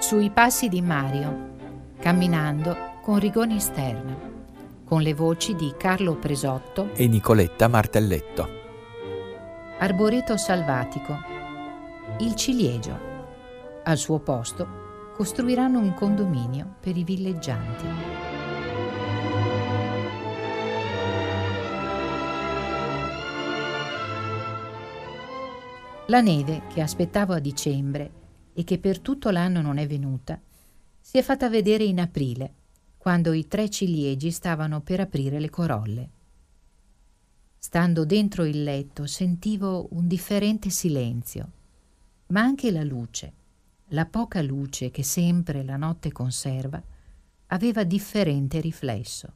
Sui passi di Mario, camminando con Rigoni Sterna, con le voci di Carlo Presotto e Nicoletta Martelletto. Arboreto Salvatico, il ciliegio. Al suo posto costruiranno un condominio per i villeggianti. La neve che aspettavo a dicembre e che per tutto l'anno non è venuta, si è fatta vedere in aprile, quando i tre ciliegi stavano per aprire le corolle. Stando dentro il letto sentivo un differente silenzio, ma anche la luce, la poca luce che sempre la notte conserva, aveva differente riflesso.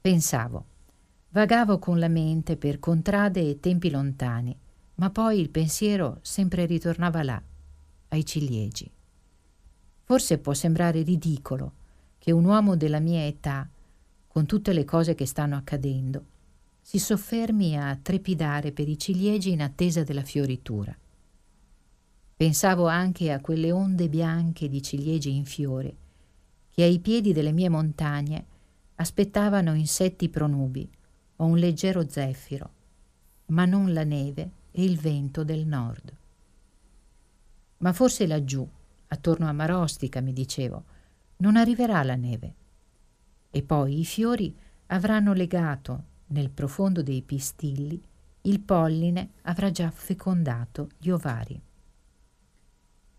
Pensavo, vagavo con la mente per contrade e tempi lontani, ma poi il pensiero sempre ritornava là, ai ciliegi. Forse può sembrare ridicolo che un uomo della mia età, con tutte le cose che stanno accadendo, si soffermi a trepidare per i ciliegi in attesa della fioritura. Pensavo anche a quelle onde bianche di ciliegi in fiore, che ai piedi delle mie montagne aspettavano insetti pronubi o un leggero zeffiro, ma non la neve e il vento del nord. Ma forse laggiù, attorno a Marostica, mi dicevo, non arriverà la neve. E poi i fiori avranno legato, nel profondo dei pistilli, il polline avrà già fecondato gli ovari.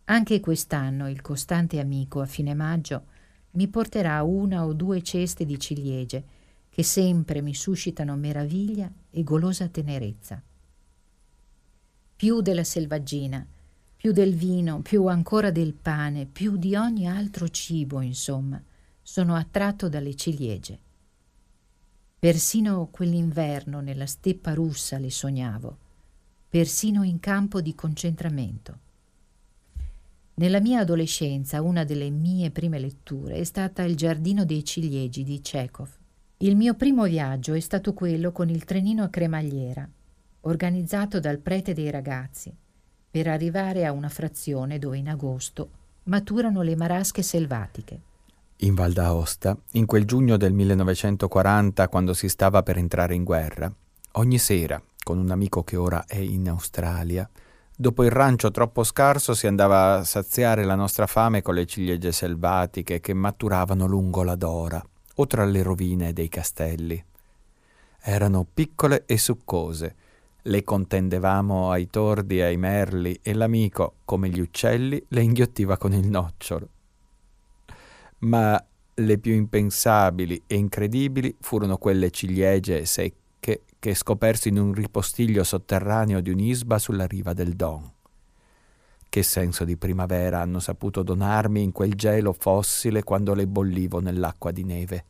Anche quest'anno il costante amico a fine maggio mi porterà una o due ceste di ciliegie che sempre mi suscitano meraviglia e golosa tenerezza. Più della selvaggina, più del vino, più ancora del pane, più di ogni altro cibo, insomma, sono attratto dalle ciliegie. Persino quell'inverno nella steppa russa le sognavo, persino in campo di concentramento. Nella mia adolescenza una delle mie prime letture è stata Il giardino dei ciliegi di Chekhov. Il mio primo viaggio è stato quello con il trenino a cremagliera, organizzato dal prete dei ragazzi, per arrivare a una frazione dove in agosto maturano le marasche selvatiche. In Val d'Aosta, in quel giugno del 1940, quando si stava per entrare in guerra, ogni sera, con un amico che ora è in Australia, dopo il rancio troppo scarso si andava a saziare la nostra fame con le ciliegie selvatiche che maturavano lungo la Dora o tra le rovine dei castelli. Erano piccole e succose, le contendevamo ai tordi e ai merli e l'amico, come gli uccelli, le inghiottiva con il nocciolo. Ma le più impensabili e incredibili furono quelle ciliegie secche che scopersi in un ripostiglio sotterraneo di un'isba sulla riva del Don. Che senso di primavera hanno saputo donarmi in quel gelo fossile quando le bollivo nell'acqua di neve.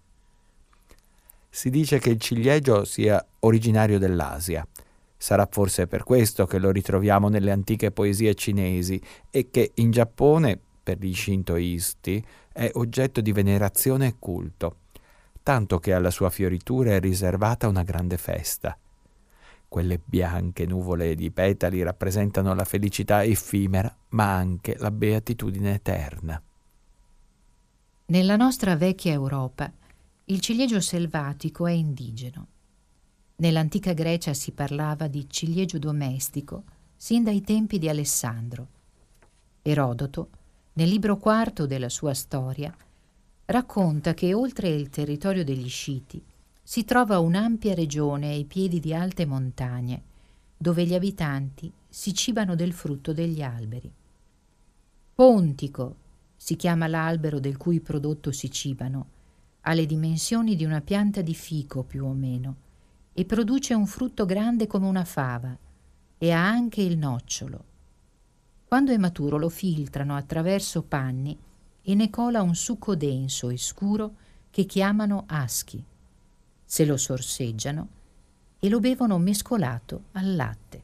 Si dice che il ciliegio sia originario dell'Asia, Sarà forse per questo che lo ritroviamo nelle antiche poesie cinesi e che in Giappone, per gli shintoisti, è oggetto di venerazione e culto, tanto che alla sua fioritura è riservata una grande festa. Quelle bianche nuvole di petali rappresentano la felicità effimera, ma anche la beatitudine eterna. Nella nostra vecchia Europa il ciliegio selvatico è indigeno Nell'antica Grecia si parlava di ciliegio domestico sin dai tempi di Alessandro. Erodoto, nel libro quarto della sua storia, racconta che oltre il territorio degli Sciti si trova un'ampia regione ai piedi di alte montagne, dove gli abitanti si cibano del frutto degli alberi. Pontico si chiama l'albero del cui prodotto si cibano, ha le dimensioni di una pianta di fico più o meno, e produce un frutto grande come una fava e ha anche il nocciolo. Quando è maturo lo filtrano attraverso panni e ne cola un succo denso e scuro che chiamano aschi. Se lo sorseggiano e lo bevono mescolato al latte.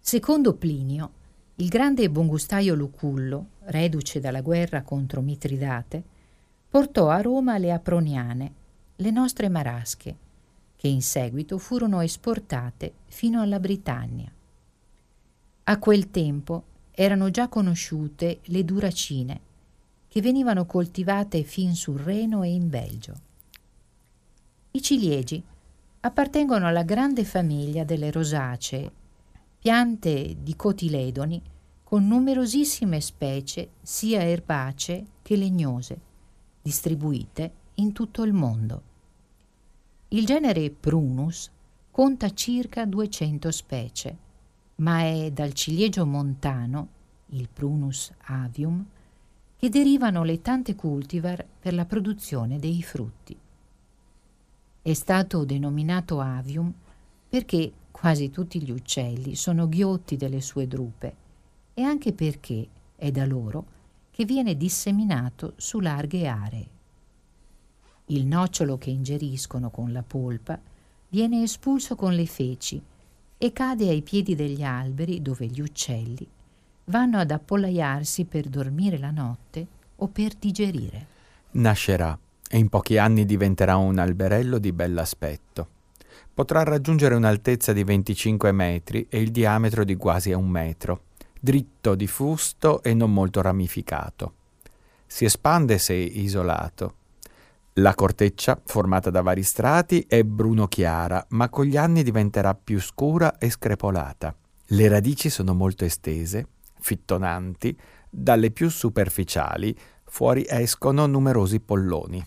Secondo Plinio, il grande buongustaio Lucullo, reduce dalla guerra contro Mitridate, portò a Roma le aproniane, le nostre marasche, che in seguito furono esportate fino alla Britannia. A quel tempo erano già conosciute le duracine, che venivano coltivate fin sul Reno e in Belgio. I ciliegi appartengono alla grande famiglia delle rosacee, piante di cotiledoni con numerosissime specie sia erbacee che legnose, distribuite in tutto il mondo. Il genere Prunus conta circa 200 specie, ma è dal ciliegio montano, il Prunus avium, che derivano le tante cultivar per la produzione dei frutti. È stato denominato avium perché quasi tutti gli uccelli sono ghiotti delle sue drupe e anche perché è da loro che viene disseminato su larghe aree. Il nocciolo che ingeriscono con la polpa viene espulso con le feci e cade ai piedi degli alberi dove gli uccelli vanno ad appollaiarsi per dormire la notte o per digerire. Nascerà e in pochi anni diventerà un alberello di bell'aspetto. Potrà raggiungere un'altezza di 25 metri e il diametro di quasi un metro dritto di fusto e non molto ramificato. Si espande se isolato. La corteccia, formata da vari strati, è bruno chiara, ma con gli anni diventerà più scura e screpolata. Le radici sono molto estese, fittonanti, dalle più superficiali fuori escono numerosi polloni.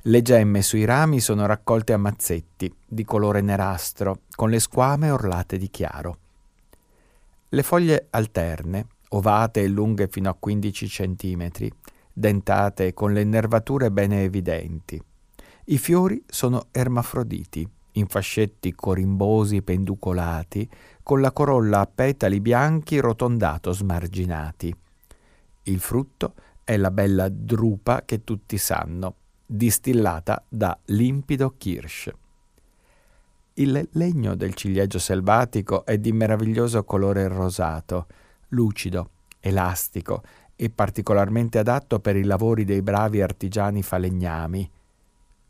Le gemme sui rami sono raccolte a mazzetti, di colore nerastro, con le squame orlate di chiaro. Le foglie alterne, ovate e lunghe fino a 15 cm, dentate con le nervature bene evidenti. I fiori sono ermafroditi, in fascetti corimbosi penducolati, con la corolla a petali bianchi rotondato smarginati. Il frutto è la bella drupa che tutti sanno, distillata da limpido kirsch. Il legno del ciliegio selvatico è di meraviglioso colore rosato, lucido, elastico e particolarmente adatto per i lavori dei bravi artigiani falegnami.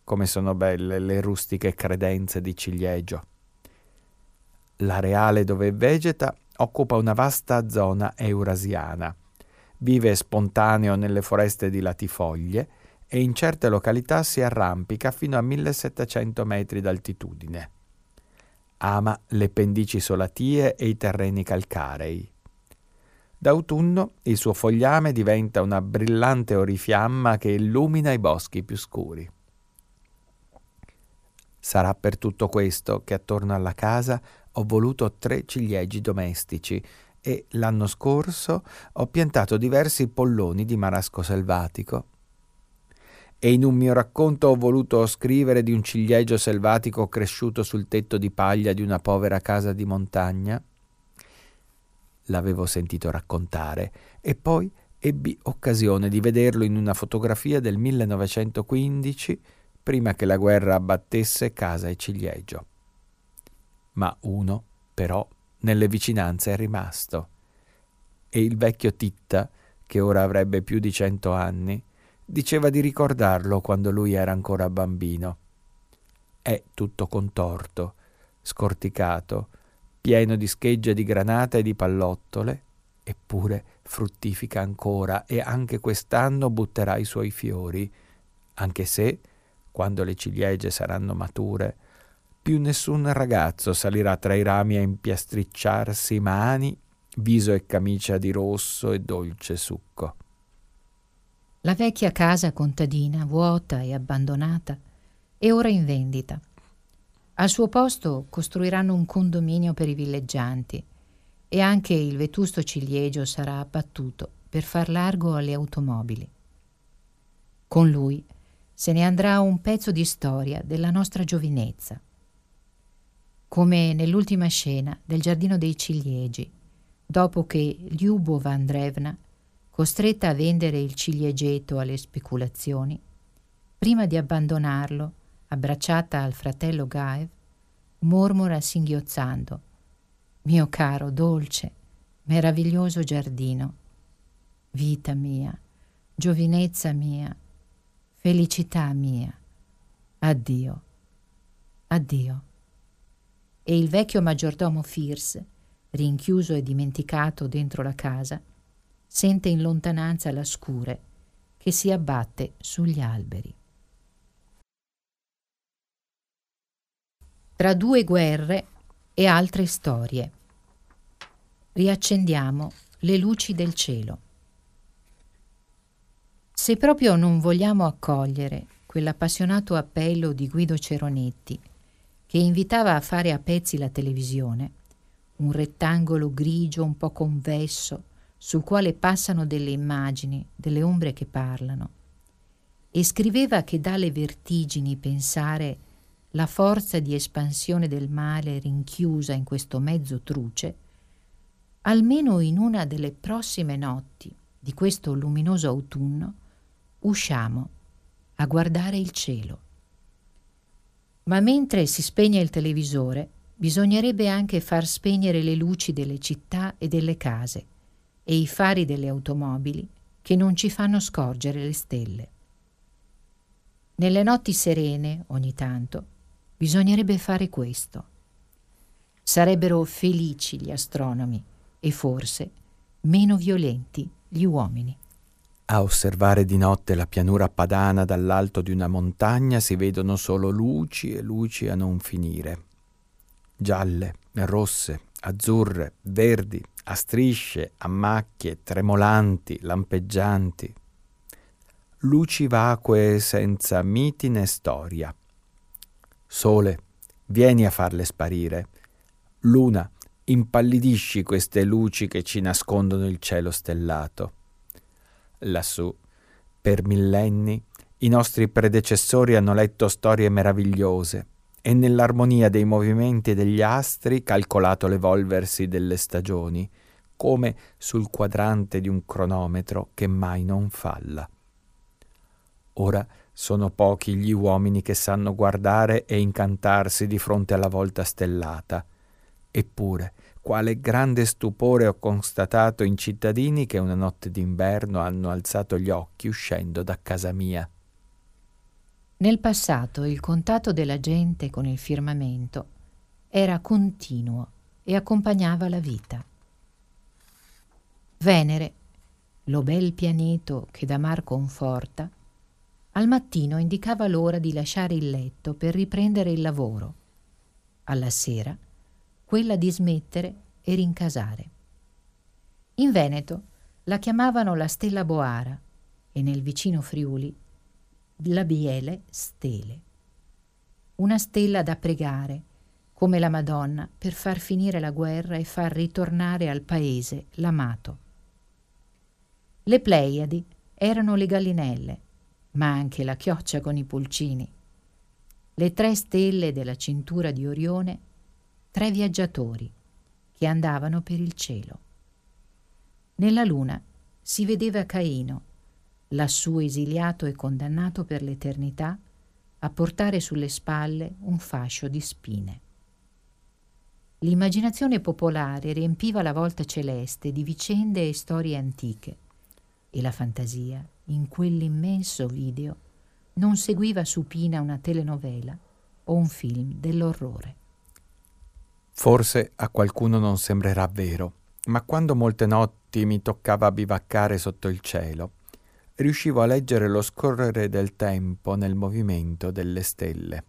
Come sono belle le rustiche credenze di ciliegio. L'areale dove vegeta occupa una vasta zona eurasiana. Vive spontaneo nelle foreste di latifoglie e in certe località si arrampica fino a 1700 metri d'altitudine. Ama le pendici solatie e i terreni calcarei. D'autunno il suo fogliame diventa una brillante orifiamma che illumina i boschi più scuri. Sarà per tutto questo che attorno alla casa ho voluto tre ciliegi domestici e l'anno scorso ho piantato diversi polloni di marasco selvatico e in un mio racconto ho voluto scrivere di un ciliegio selvatico cresciuto sul tetto di paglia di una povera casa di montagna? L'avevo sentito raccontare e poi ebbi occasione di vederlo in una fotografia del 1915 prima che la guerra abbattesse casa e ciliegio. Ma uno, però, nelle vicinanze è rimasto. E il vecchio Titta, che ora avrebbe più di cento anni, diceva di ricordarlo quando lui era ancora bambino. È tutto contorto, scorticato, pieno di schegge di granata e di pallottole, eppure fruttifica ancora e anche quest'anno butterà i suoi fiori, anche se, quando le ciliegie saranno mature, più nessun ragazzo salirà tra i rami a impiastricciarsi mani, viso e camicia di rosso e dolce succo. La vecchia casa contadina, vuota e abbandonata, è ora in vendita. Al suo posto costruiranno un condominio per i villeggianti e anche il vetusto ciliegio sarà abbattuto per far largo alle automobili. Con lui se ne andrà un pezzo di storia della nostra giovinezza. Come nell'ultima scena del Giardino dei Ciliegi, dopo che Lyubov Andrevna costretta a vendere il ciliegeto alle speculazioni, prima di abbandonarlo, abbracciata al fratello Gaev, mormora singhiozzando: Mio caro, dolce, meraviglioso giardino, vita mia, giovinezza mia, felicità mia, addio, addio. E il vecchio maggiordomo Fierce rinchiuso e dimenticato dentro la casa, sente in lontananza la scure che si abbatte sugli alberi. Tra due guerre e altre storie. Riaccendiamo le luci del cielo. Se proprio non vogliamo accogliere quell'appassionato appello di Guido Ceronetti, che invitava a fare a pezzi la televisione, un rettangolo grigio un po' convesso, sul quale passano delle immagini, delle ombre che parlano, e scriveva che dà le vertigini pensare la forza di espansione del male rinchiusa in questo mezzo truce, almeno in una delle prossime notti di questo luminoso autunno, usciamo a guardare il cielo. Ma mentre si spegne il televisore, bisognerebbe anche far spegnere le luci delle città e delle case e i fari delle automobili che non ci fanno scorgere le stelle. Nelle notti serene, ogni tanto, Bisognerebbe fare questo. Sarebbero felici gli astronomi e forse meno violenti gli uomini. A osservare di notte la pianura padana dall'alto di una montagna si vedono solo luci e luci a non finire. Gialle, rosse, azzurre, verdi, a strisce, a macchie, tremolanti, lampeggianti. Luci vacue senza miti né storia. Sole, vieni a farle sparire. Luna, impallidisci queste luci che ci nascondono il cielo stellato. Lassù, per millenni, i nostri predecessori hanno letto storie meravigliose e nell'armonia dei movimenti degli astri calcolato l'evolversi delle stagioni, come sul quadrante di un cronometro che mai non falla. Ora sono pochi gli uomini che sanno guardare e incantarsi di fronte alla volta stellata. Eppure, quale grande stupore ho constatato in cittadini che una notte d'inverno hanno alzato gli occhi uscendo da casa mia. Nel passato il contatto della gente con il firmamento era continuo e accompagnava la vita. Venere, lo bel pianeto che da mar conforta, al mattino indicava l'ora di lasciare il letto per riprendere il lavoro. Alla sera quella di smettere e rincasare. In Veneto la chiamavano la Stella Boara e nel vicino Friuli la Biele Stele. Una stella da pregare, come la Madonna, per far finire la guerra e far ritornare al paese l'amato. Le Pleiadi erano le gallinelle, ma anche la chioccia con i pulcini. Le tre stelle della cintura di Orione, tre viaggiatori che andavano per il cielo. Nella luna si vedeva Caino, lassù esiliato e condannato per l'eternità a portare sulle spalle un fascio di spine. L'immaginazione popolare riempiva la volta celeste di vicende e storie antiche e la fantasia in quell'immenso video non seguiva supina una telenovela o un film dell'orrore. Forse a qualcuno non sembrerà vero, ma quando molte notti mi toccava bivaccare sotto il cielo, riuscivo a leggere lo scorrere del tempo nel movimento delle stelle.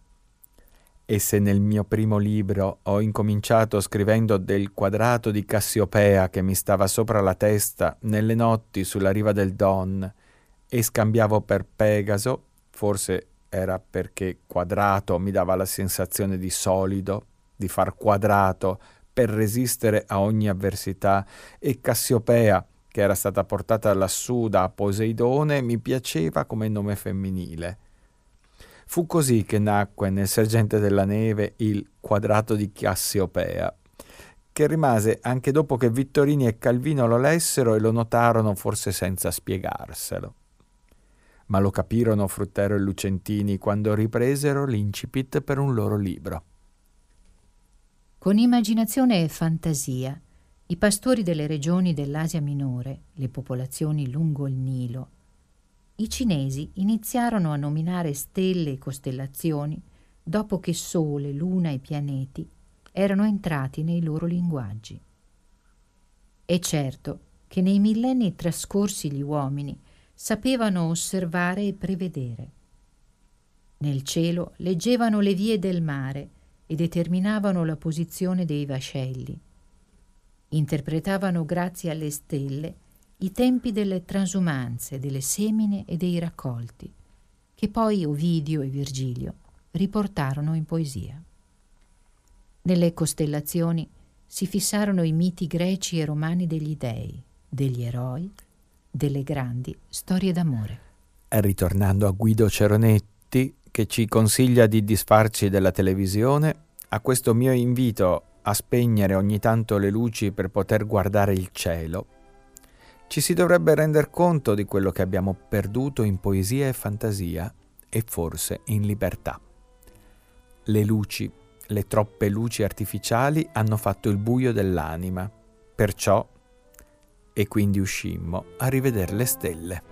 E se nel mio primo libro ho incominciato scrivendo del quadrato di Cassiopea che mi stava sopra la testa nelle notti sulla riva del Don, e scambiavo per Pegaso, forse era perché quadrato mi dava la sensazione di solido, di far quadrato per resistere a ogni avversità, e Cassiopea, che era stata portata lassù da Poseidone, mi piaceva come nome femminile. Fu così che nacque nel Sergente della Neve il quadrato di Cassiopea, che rimase anche dopo che Vittorini e Calvino lo lessero e lo notarono forse senza spiegarselo ma lo capirono Fruttero e Lucentini quando ripresero l'incipit per un loro libro. Con immaginazione e fantasia, i pastori delle regioni dell'Asia minore, le popolazioni lungo il Nilo, i cinesi iniziarono a nominare stelle e costellazioni dopo che Sole, Luna e pianeti erano entrati nei loro linguaggi. È certo che nei millenni trascorsi gli uomini sapevano osservare e prevedere. Nel cielo leggevano le vie del mare e determinavano la posizione dei vascelli. Interpretavano grazie alle stelle i tempi delle transumanze, delle semine e dei raccolti, che poi Ovidio e Virgilio riportarono in poesia. Nelle costellazioni si fissarono i miti greci e romani degli dei, degli eroi, delle grandi storie d'amore. Ritornando a Guido Ceronetti, che ci consiglia di disfarci della televisione, a questo mio invito a spegnere ogni tanto le luci per poter guardare il cielo, ci si dovrebbe rendere conto di quello che abbiamo perduto in poesia e fantasia e forse in libertà. Le luci le troppe luci artificiali hanno fatto il buio dell'anima, perciò, e quindi uscimmo a rivedere le stelle.